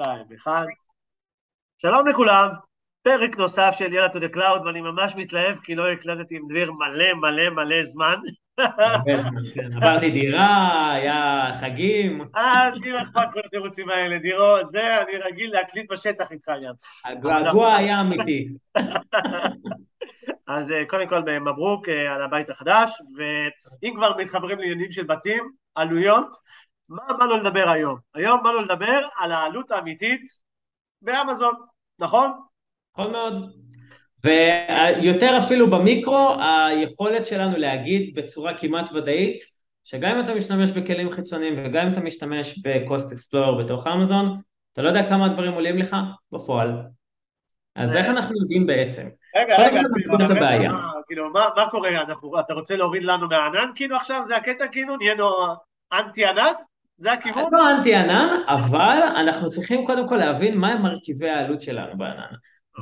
שתיים, אחד. שלום לכולם, פרק נוסף של יאללה to the cloud, ואני ממש מתלהב כי לא הקלטתי עם דביר מלא מלא מלא זמן. עברתי דירה, היה חגים. אה, לי לא אכפת כל התירוצים האלה, דירות, זה, אני רגיל להקליט בשטח איתך גם. הגעגוע היה אמיתי. אז אה, קודם כל מברוק אה, על הבית החדש, ואם כבר מתחברים לעניינים של בתים, עלויות, מה באנו לדבר היום? היום באנו לדבר על העלות האמיתית באמזון, נכון? נכון מאוד. ויותר אפילו במיקרו, היכולת שלנו להגיד בצורה כמעט ודאית, שגם אם אתה משתמש בכלים חיצוניים וגם אם אתה משתמש ב-Cost Explorer בתוך אמזון, אתה לא יודע כמה הדברים עולים לך בפועל. אז איך אנחנו יודעים בעצם? רגע, רגע, כאילו, כאילו, מה קורה? אתה רוצה להוריד לנו מהענן כאילו עכשיו? זה הקטע כאילו? נהיינו אנטי ענן? זה הכיוון? לא אנטי ענן, אבל אנחנו צריכים קודם כל להבין מהם מרכיבי העלות שלנו בענן.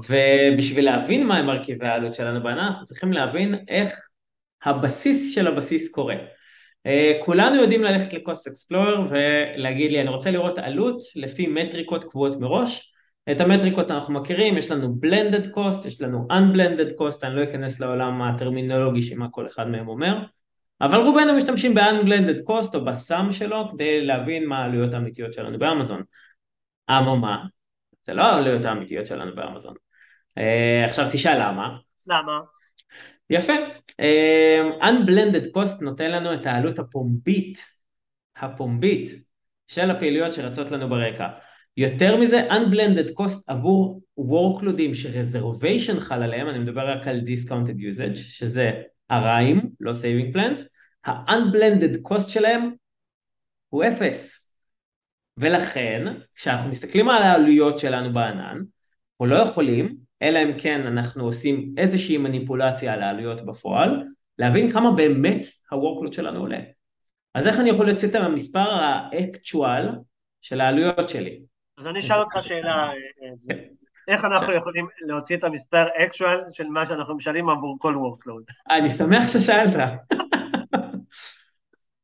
ובשביל להבין מהם מרכיבי העלות שלנו בענן, אנחנו צריכים להבין איך הבסיס של הבסיס קורה. Uh, כולנו יודעים ללכת לקוסט אקספלורר ולהגיד לי אני רוצה לראות עלות לפי מטריקות קבועות מראש. את המטריקות אנחנו מכירים, יש לנו blended cost, יש לנו unblended cost, אני לא אכנס לעולם הטרמינולוגי שמה כל אחד מהם אומר. אבל רובנו משתמשים ב-unblended cost או בסם שלו כדי להבין מה העלויות האמיתיות שלנו באמזון. אממה, זה לא העלויות האמיתיות שלנו באמזון. Uh, עכשיו תשאל למה. למה? יפה. Uh, unblended cost נותן לנו את העלות הפומבית, הפומבית, של הפעילויות שרצות לנו ברקע. יותר מזה, unblended cost עבור workloadים ש-reservation חל עליהם, אני מדבר רק על discounted usage, שזה הרעים, לא saving plans, ה-unblended cost שלהם הוא אפס. ולכן, כשאנחנו מסתכלים על העלויות שלנו בענן, אנחנו לא יכולים, אלא אם כן אנחנו עושים איזושהי מניפולציה על העלויות בפועל, להבין כמה באמת ה-workload שלנו עולה. אז איך אני יכול לצאת מהמספר האקטואל של העלויות שלי? אז אני אשאל אותך שאלה, אה, אה, איך אנחנו יכולים להוציא את המספר actual של מה שאנחנו משלמים עבור כל workload? אני שמח ששאלת.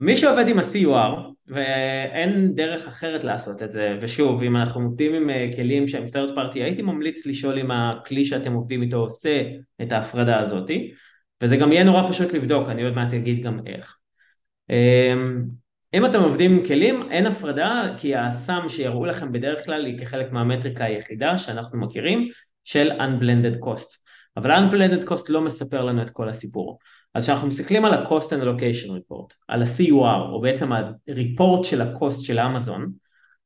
מי שעובד עם ה-CUR, ואין דרך אחרת לעשות את זה, ושוב, אם אנחנו עובדים עם אה, כלים שהם third party, הייתי ממליץ לשאול אם הכלי שאתם עובדים איתו עושה את ההפרדה הזאתי, וזה גם יהיה נורא פשוט לבדוק, אני עוד מעט אגיד גם איך. אם אתם עובדים עם כלים, אין הפרדה, כי הסם שיראו לכם בדרך כלל היא כחלק מהמטריקה היחידה שאנחנו מכירים, של Unblended Cost. אבל Unblended Cost לא מספר לנו את כל הסיפור. אז כשאנחנו מסתכלים על ה-Cost and Allocation Report, על ה-CUR, או בעצם ה-report של ה-Cost של אמזון,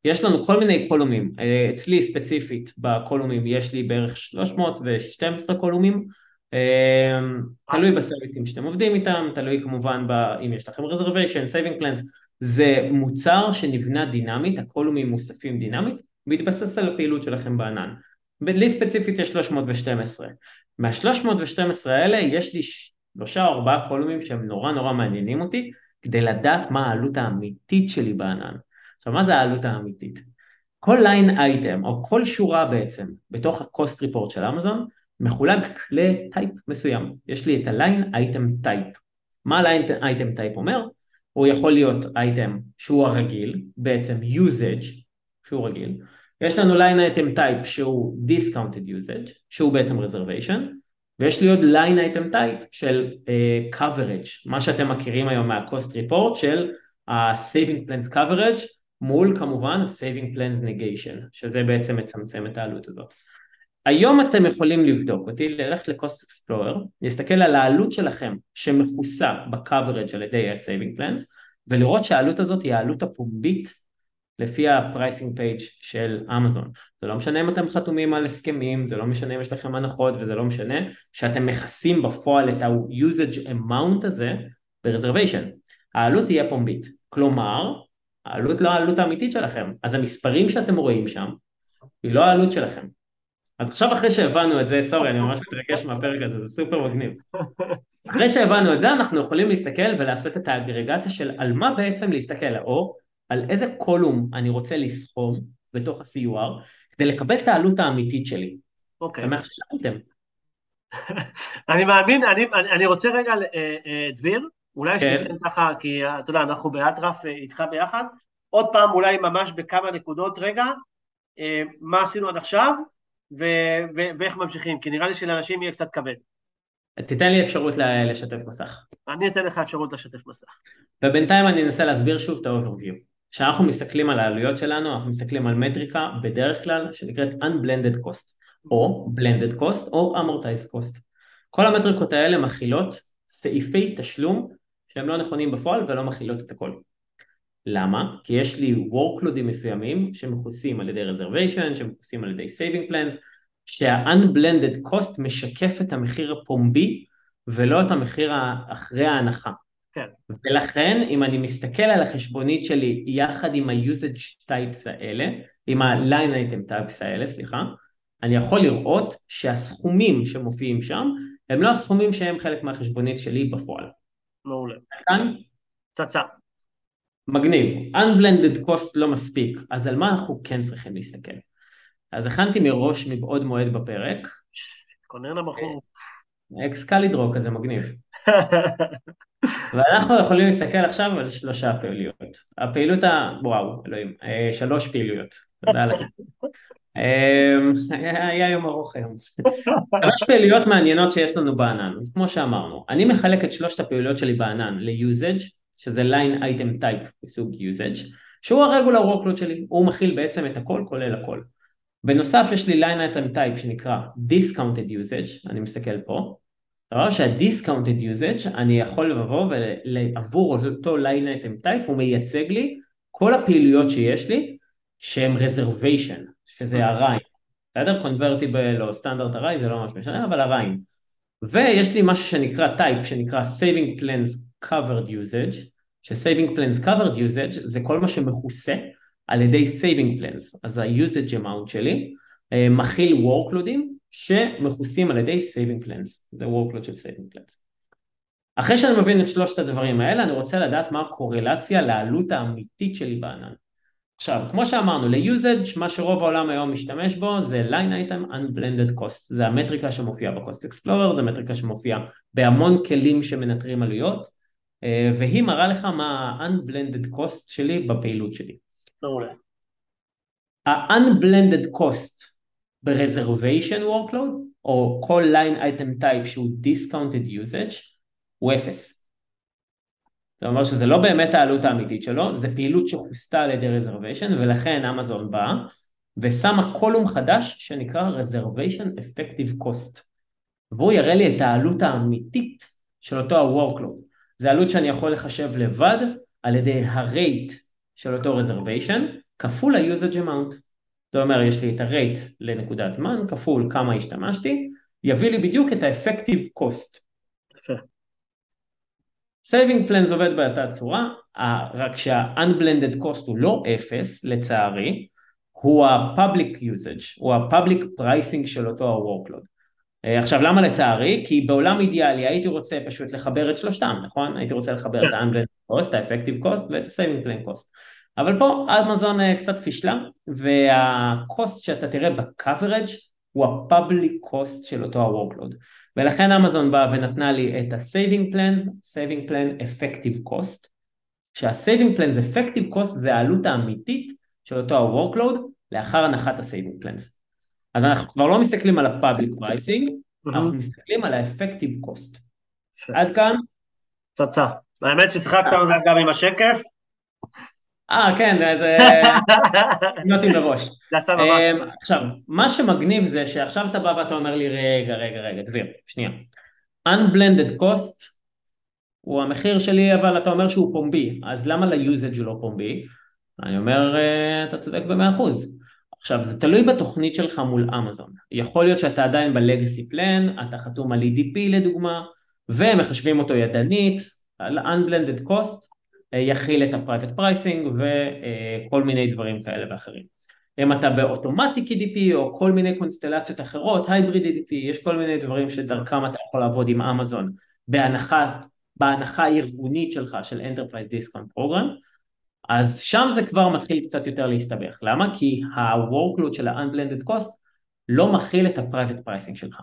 יש לנו כל מיני קולומים. אה, אצלי ספציפית בקולומים יש לי בערך 312 קולומים, אה, תלוי בסרוויסים שאתם עובדים איתם, תלוי כמובן אם יש לכם reservation, saving plans, זה מוצר שנבנה דינמית, הקולומים מוספים דינמית, מתבסס על הפעילות שלכם בענן. לי ספציפית יש 312. מה-312 האלה יש לי שלושה או ארבעה קולומים שהם נורא נורא מעניינים אותי, כדי לדעת מה העלות האמיתית שלי בענן. עכשיו, מה זה העלות האמיתית? כל ליין אייטם, או כל שורה בעצם, בתוך ה-cost report של אמזון, מחולק לטייפ מסוים. יש לי את ה-line item type. מה ה-line item type אומר? הוא יכול להיות אייטם שהוא הרגיל, בעצם usage שהוא רגיל, יש לנו line item type שהוא discounted usage, שהוא בעצם reservation, ויש לי עוד line item type של uh, coverage, מה שאתם מכירים היום מה-cost report של ה-saving plans coverage, מול כמובן ה-saving plans negation, שזה בעצם מצמצם את העלות הזאת. היום אתם יכולים לבדוק אותי, ללכת ל-Cost Explorer, להסתכל על העלות שלכם שמכוסה ב-coverage על ידי ה-Saving Plans, ולראות שהעלות הזאת היא העלות הפומבית לפי ה-pricing page של אמזון. זה לא משנה אם אתם חתומים על הסכמים, זה לא משנה אם יש לכם הנחות, וזה לא משנה שאתם מכסים בפועל את ה-usage amount הזה ב-reservation. העלות תהיה פומבית. כלומר, העלות לא העלות האמיתית שלכם. אז המספרים שאתם רואים שם, היא לא העלות שלכם. אז עכשיו אחרי שהבנו את זה, סורי, אני ממש מתרגש מהפרק הזה, זה סופר מגניב. אחרי שהבנו את זה, אנחנו יכולים להסתכל ולעשות את האגרגציה של על מה בעצם להסתכל, או על איזה קולום אני רוצה לסכום בתוך ה-CUR, כדי לקבל את העלות האמיתית שלי. אוקיי. שמח ששאלתם. אני מאמין, אני, אני, רוצה רגע, אה, אה, דביר, אולי כן. שניתן ככה, כי אה, אתה יודע, אנחנו באטרף איתך ביחד, עוד פעם אולי ממש בכמה נקודות רגע, מה עשינו עד עכשיו, ו, ו, ואיך ממשיכים, כי נראה לי שלאנשים יהיה קצת כבד. תיתן לי אפשרות לשתף מסך. אני אתן לך אפשרות לשתף מסך. ובינתיים אני אנסה להסביר שוב את ה-overview. כשאנחנו מסתכלים על העלויות שלנו, אנחנו מסתכלים על מטריקה בדרך כלל שנקראת Unblended Cost, או Blended Cost או Amortized Cost. כל המטריקות האלה מכילות סעיפי תשלום שהם לא נכונים בפועל ולא מכילות את הכל. למה? כי יש לי workloadים מסוימים שמכוסים על ידי reservation, שמכוסים על ידי saving plans, שה-unblended cost משקף את המחיר הפומבי ולא את המחיר אחרי ההנחה. כן. ולכן אם אני מסתכל על החשבונית שלי יחד עם ה-usage types האלה, עם ה-line item types האלה, סליחה, אני יכול לראות שהסכומים שמופיעים שם הם לא הסכומים שהם חלק מהחשבונית שלי בפועל. מעולה. כאן פצצה. מגניב, Unblended cost לא מספיק, אז על מה אנחנו כן צריכים להסתכל? אז הכנתי מראש מבעוד מועד בפרק, תתכונן לבחור. אקסקלידרו כזה מגניב. ואנחנו יכולים להסתכל עכשיו על שלושה פעילויות. הפעילות ה... וואו, אלוהים, אה, שלוש פעילויות. תודה על. אה, היה היה יום ארוך היום. שלוש פעילויות מעניינות שיש לנו בענן, אז כמו שאמרנו, אני מחלק את שלושת הפעילויות שלי בענן ל-usage, שזה line item type מסוג usage, שהוא הרגולר workload שלי, הוא מכיל בעצם את הכל כולל הכל. בנוסף יש לי line item type שנקרא discounted usage, אני מסתכל פה, דבר שה-discounted usage אני יכול לבוא ועבור אותו line item type הוא מייצג לי כל הפעילויות שיש לי שהם reservation, שזה הריים, בסדר? convertible או standard array זה לא ממש משנה, אבל הריים. ויש לי משהו שנקרא type שנקרא saving plans covered usage, ש-saving plans covered usage זה כל מה שמכוסה על ידי saving plans, אז ה-usage amount שלי אה, מכיל workloadים שמכוסים על ידי saving plans, זה workload של saving plans. אחרי שאני מבין את שלושת הדברים האלה, אני רוצה לדעת מה הקורלציה לעלות האמיתית שלי בענן. עכשיו, כמו שאמרנו, ל-usage, מה שרוב העולם היום משתמש בו זה line item unblended cost, זה המטריקה שמופיעה ב-cost explorer, זה מטריקה שמופיעה בהמון כלים שמנטרים עלויות, והיא מראה לך מה ה-unblended cost שלי בפעילות שלי. מעולה. ה-unblended cost ב-reservation workload, או כל line item type שהוא discounted usage, הוא אפס. זה אומר שזה לא באמת העלות האמיתית שלו, זה פעילות שכוסתה על ידי reservation, ולכן אמזון באה ושמה קולום חדש שנקרא reservation effective cost. והוא יראה לי את העלות האמיתית של אותו ה-workload. זה עלות שאני יכול לחשב לבד על ידי ה-rate של אותו reservation, כפול ה-usage amount. זאת אומרת, יש לי את ה-rate לנקודת זמן, כפול כמה השתמשתי, יביא לי בדיוק את ה-effective cost. saving plans עובד באותה צורה, רק שה-unblended cost הוא לא אפס, לצערי, הוא ה-public usage, הוא ה-public pricing של אותו ה-workload. אה, עכשיו למה לצערי? כי בעולם אידיאלי הייתי רוצה פשוט לחבר את שלושתם, נכון? הייתי רוצה לחבר את ה-unblended cost, ה-effective cost ואת ה-saving plan cost. אבל פה אמזון אה, קצת פישלה, וה-cost שאתה תראה ב-coverage הוא ה-public cost של אותו ה-workload. ולכן אמזון באה ונתנה לי את ה-saving plans, saving plan effective cost, שה-saving plans effective cost זה העלות האמיתית של אותו ה-workload לאחר הנחת ה-saving plans. אז אנחנו כבר לא מסתכלים על ה-public pricing, אנחנו מסתכלים על ה-effective cost. עד כאן? פצצה. האמת ששיחקת על זה גם עם השקף. אה, כן, זה... נותנים לראש. אמ, עכשיו, מה שמגניב זה שעכשיו אתה בא ואתה אומר לי, רגע, רגע, רגע, דביר, שנייה. Unblended cost הוא המחיר שלי, אבל אתה אומר שהוא פומבי, אז למה ל-usage הוא לא פומבי? אני אומר, "אה, אתה צודק במאה אחוז. עכשיו, זה תלוי בתוכנית שלך מול אמזון. יכול להיות שאתה עדיין ב-legacy plan, אתה חתום על EDP לדוגמה, ומחשבים אותו ידנית, על unblended cost, אה, יכיל את ה-private pricing וכל מיני דברים כאלה ואחרים. אם אתה באוטומטיק EDP או כל מיני קונסטלציות אחרות, הייבריד EDP, יש כל מיני דברים שדרכם אתה יכול לעבוד עם אמזון בהנחת, בהנחה הארגונית שלך של Enterprise Discount Program, אז שם זה כבר מתחיל קצת יותר להסתבך. למה? כי ה-workload של ה-unblended cost לא מכיל את ה-private pricing שלך.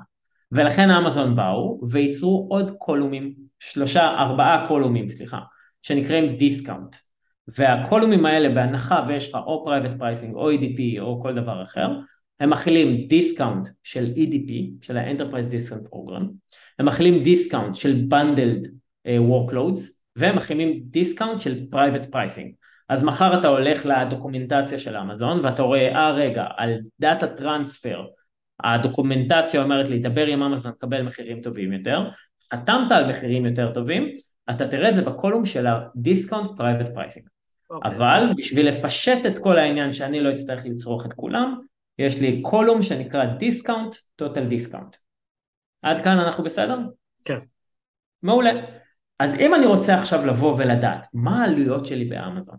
ולכן אמזון באו וייצרו עוד column ים, שלושה, ארבעה column ים, סליחה, שנקראים discount. וה-column ים האלה בהנחה ויש לך או private pricing או EDP או כל דבר אחר, הם מכילים discount של EDP, של ה-Enterprise Discount Program, הם מכילים discount של bundled uh, workloads, והם מכילים discount של private pricing. אז מחר אתה הולך לדוקומנטציה של אמזון ואתה רואה, אה רגע, על data transfer, הדוקומנטציה אומרת לי, דבר עם אמזון, קבל מחירים טובים יותר, חתמת על מחירים יותר טובים, אתה תראה את זה בקולום של ה-discount private pricing. Okay. אוקיי. אבל בשביל לפשט את כל העניין שאני לא אצטרך לצרוך את כולם, יש לי column שנקרא discount, total discount. עד כאן אנחנו בסדר? כן. מעולה. אז אם אני רוצה עכשיו לבוא ולדעת מה העלויות שלי באמזון,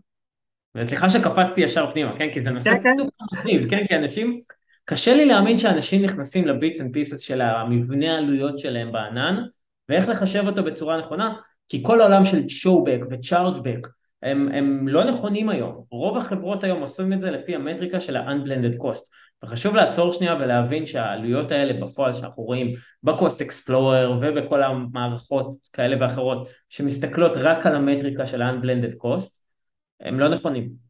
וסליחה שקפצתי ישר פנימה, כן? כי זה נושא כן, כן. סופר מגניב, כן? כי אנשים, קשה לי להאמין שאנשים נכנסים ל-bits and pieces של המבנה העלויות שלהם בענן, ואיך לחשב אותו בצורה נכונה, כי כל העולם של showback ו-chargeback הם, הם לא נכונים היום. רוב החברות היום עושים את זה לפי המטריקה של ה-unblended cost. וחשוב לעצור שנייה ולהבין שהעלויות האלה בפועל שאנחנו רואים בקוסט אקספלורר ובכל המערכות כאלה ואחרות שמסתכלות רק על המטריקה של ה-unblended cost, הם לא נכונים.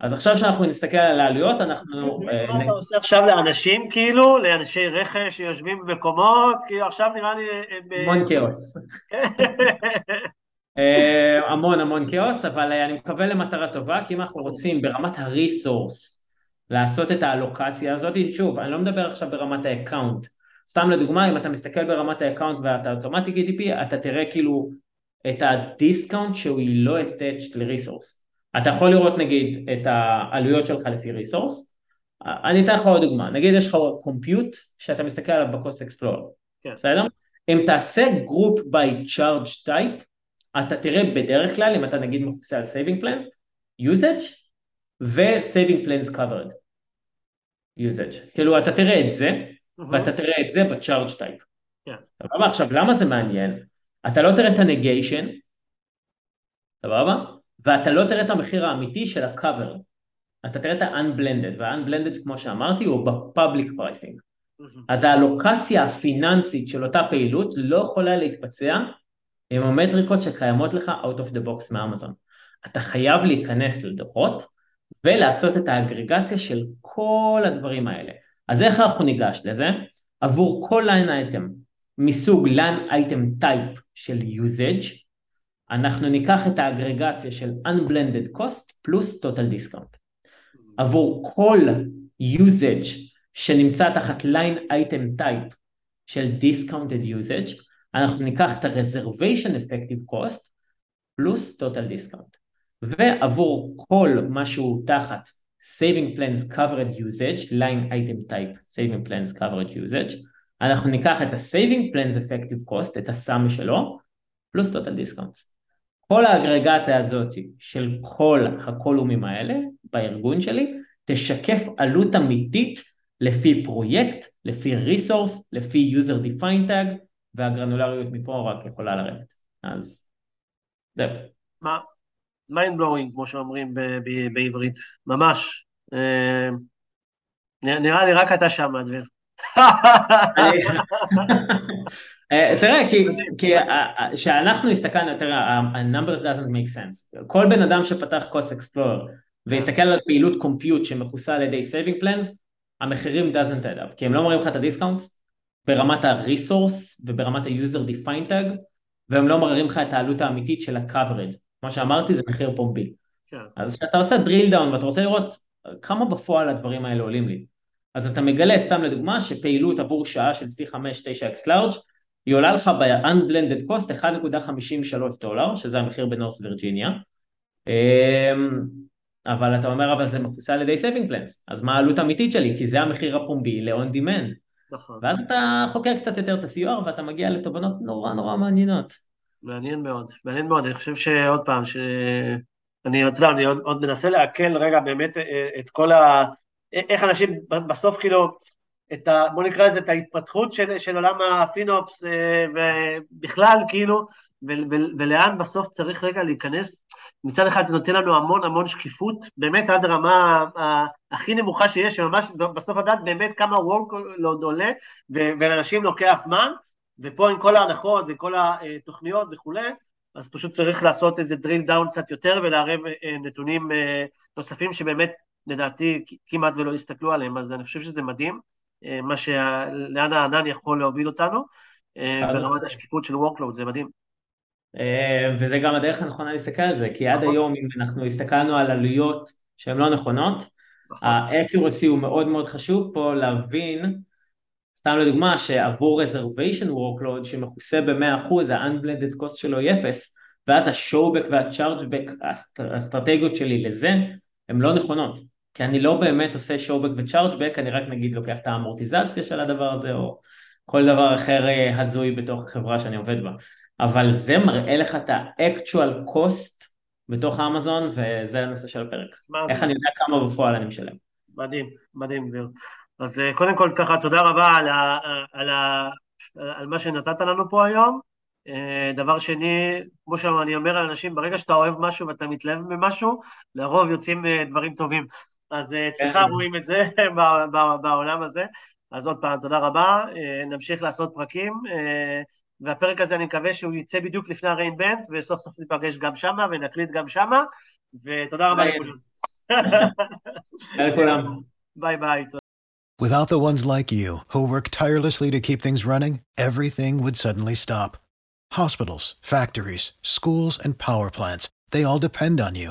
אז עכשיו שאנחנו נסתכל על העלויות, אנחנו... אה, מה אתה עושה עכשיו לאנשים, כאילו? לאנשי רכש שיושבים במקומות? כאילו עכשיו נראה לי... המון כאוס. אה, המון המון כאוס, אבל אה, אני מקווה למטרה טובה, כי אם אנחנו רוצים ברמת הריסורס לעשות את האלוקציה הזאת, שוב, אני לא מדבר עכשיו ברמת ה-account, סתם לדוגמה, אם אתה מסתכל ברמת ה-account ואתה automatic EDP, אתה תראה כאילו את ה-discount שהוא לא attached ל-resource. אתה יכול לראות נגיד את העלויות שלך לפי resource, אני אתן לך עוד דוגמה, נגיד יש לך compute שאתה מסתכל עליו ב-Cost Explorer, כן. בסדר? אם תעשה group by charge type, אתה תראה בדרך כלל, אם אתה נגיד מכוסה על saving plans, usage ו-saving plans covered usage. כאילו אתה תראה את זה, mm-hmm. ואתה תראה את זה ב-charge type. Yeah. כן. עכשיו, למה זה מעניין? אתה לא תראה את הנגיישן, סבבה? ואתה לא תראה את המחיר האמיתי של ה-cover. אתה תראה את ה-unblended, וה-unblended כמו שאמרתי הוא ב-public pricing. Mm-hmm. אז האלוקציה הפיננסית של אותה פעילות לא יכולה להתבצע עם המטריקות שקיימות לך out of the box מאמזון. אתה חייב להיכנס לדוחות ולעשות את האגרגציה של כל הדברים האלה. אז איך אנחנו ניגש לזה? עבור כל line item מסוג line item type של usage, אנחנו ניקח את האגרגציה של unblended cost פלוס total discount. עבור כל usage שנמצא תחת line item type של discounted usage, אנחנו ניקח את ה-reservation effective cost פלוס total discount. ועבור כל מה שהוא תחת saving plans coverage usage, line item type saving plans coverage usage, אנחנו ניקח את ה-saving plans effective cost, את הסאמי שלו, פלוס total discounts. כל האגרגציה הזאת של כל הקולומים האלה בארגון שלי תשקף עלות אמיתית לפי פרויקט, לפי ריסורס, לפי user defined tag והגרנולריות מפה רק יכולה לרדת. אז זהו. מה? mind blowing כמו שאומרים בעברית, ממש. אה, נראה לי רק אתה שם, דביר. אה, תראה, כי כשאנחנו הסתכלנו, תראה, ה-numbers doesn't make sense. כל בן אדם שפתח cost explorer והסתכל על פעילות compute שמכוסה על ידי saving plans, המחירים doesn't add up, כי הם לא מראים לך את ה-discount ברמת ה-resource וברמת ה-user defined tag, והם לא מראים לך את העלות האמיתית של ה-coverage. כמו שאמרתי, זה מחיר פומבי. כן. אז כשאתה עושה drill down ואתה רוצה לראות כמה בפועל הדברים האלה עולים לי, אז אתה מגלה, סתם לדוגמה, שפעילות עבור שעה של C5 9X large, היא עולה לך ב-unblended cost 1.53 דולר, שזה המחיר ב-North Virginia. אמ, אבל אתה אומר, אבל זה מכוסה על ידי saving plans, אז מה העלות האמיתית שלי? כי זה המחיר הפומבי ל-on demand. נכון. ואז אתה חוקר קצת יותר את ה-CUR ואתה מגיע לתובנות נורא נורא מעניינות. מעניין מאוד, מעניין מאוד, אני חושב שעוד פעם, שאני, אתה יודע, אני עוד, עוד מנסה לעכל רגע באמת אה, את כל איך אנשים בסוף כאילו, את ה, בוא נקרא לזה את ההתפתחות של, של עולם הפינופס אה, ובכלל כאילו, ו, ו, ולאן בסוף צריך רגע להיכנס. מצד אחד זה נותן לנו המון המון שקיפות, באמת עד הרמה הכי נמוכה שיש, שממש בסוף לדעת באמת כמה workload עולה, ולאנשים לוקח זמן, ופה עם כל ההנחות וכל התוכניות וכולי, אז פשוט צריך לעשות איזה drill down קצת יותר ולערב אה, נתונים אה, נוספים שבאמת לדעתי כמעט ולא הסתכלו עליהם, אז אני חושב שזה מדהים, אה, מה ש... לאן הענן יכול להוביל אותנו, ברמת השקיפות של workload, זה מדהים. וזה גם הדרך הנכונה להסתכל על זה, כי עד נכון. היום אם אנחנו הסתכלנו על עלויות שהן לא נכונות, נכון. ה-accuracy הוא מאוד מאוד חשוב פה להבין סתם לדוגמה שעבור reservation workload שמכוסה ב-100% ה-unblended cost שלו היא אפס ואז ה-showback וה-chargeback האסטרטגיות שלי לזה הן לא נכונות כי אני לא באמת עושה showback ו-chargeback אני רק נגיד לוקח את האמורטיזציה של הדבר הזה או כל דבר אחר אה, הזוי בתוך החברה שאני עובד בה אבל זה מראה לך את ה-actual cost בתוך אמזון וזה הנושא של הפרק איך אני יודע כמה בפועל אני משלם מדהים, מדהים גביר אז אה, קודם כל ככה תודה רבה על, ה, על, ה, על מה שנתת לנו פה היום. אה, דבר שני, כמו שאני אומר לאנשים, ברגע שאתה אוהב משהו ואתה מתלהב ממשהו, לרוב יוצאים דברים טובים. אז אצלך כן. רואים את זה בעולם הזה. אז עוד פעם, תודה רבה, נמשיך לעשות פרקים, והפרק הזה אני מקווה שהוא יצא בדיוק לפני ה-re:Invent, וסוף סוף ניפגש גם שמה ונקליט גם שמה, ותודה רבה לכולם. ביי ביי. Without the ones like you, who work tirelessly to keep things running, everything would suddenly stop. Hospitals, factories, schools, and power plants, they all depend on you.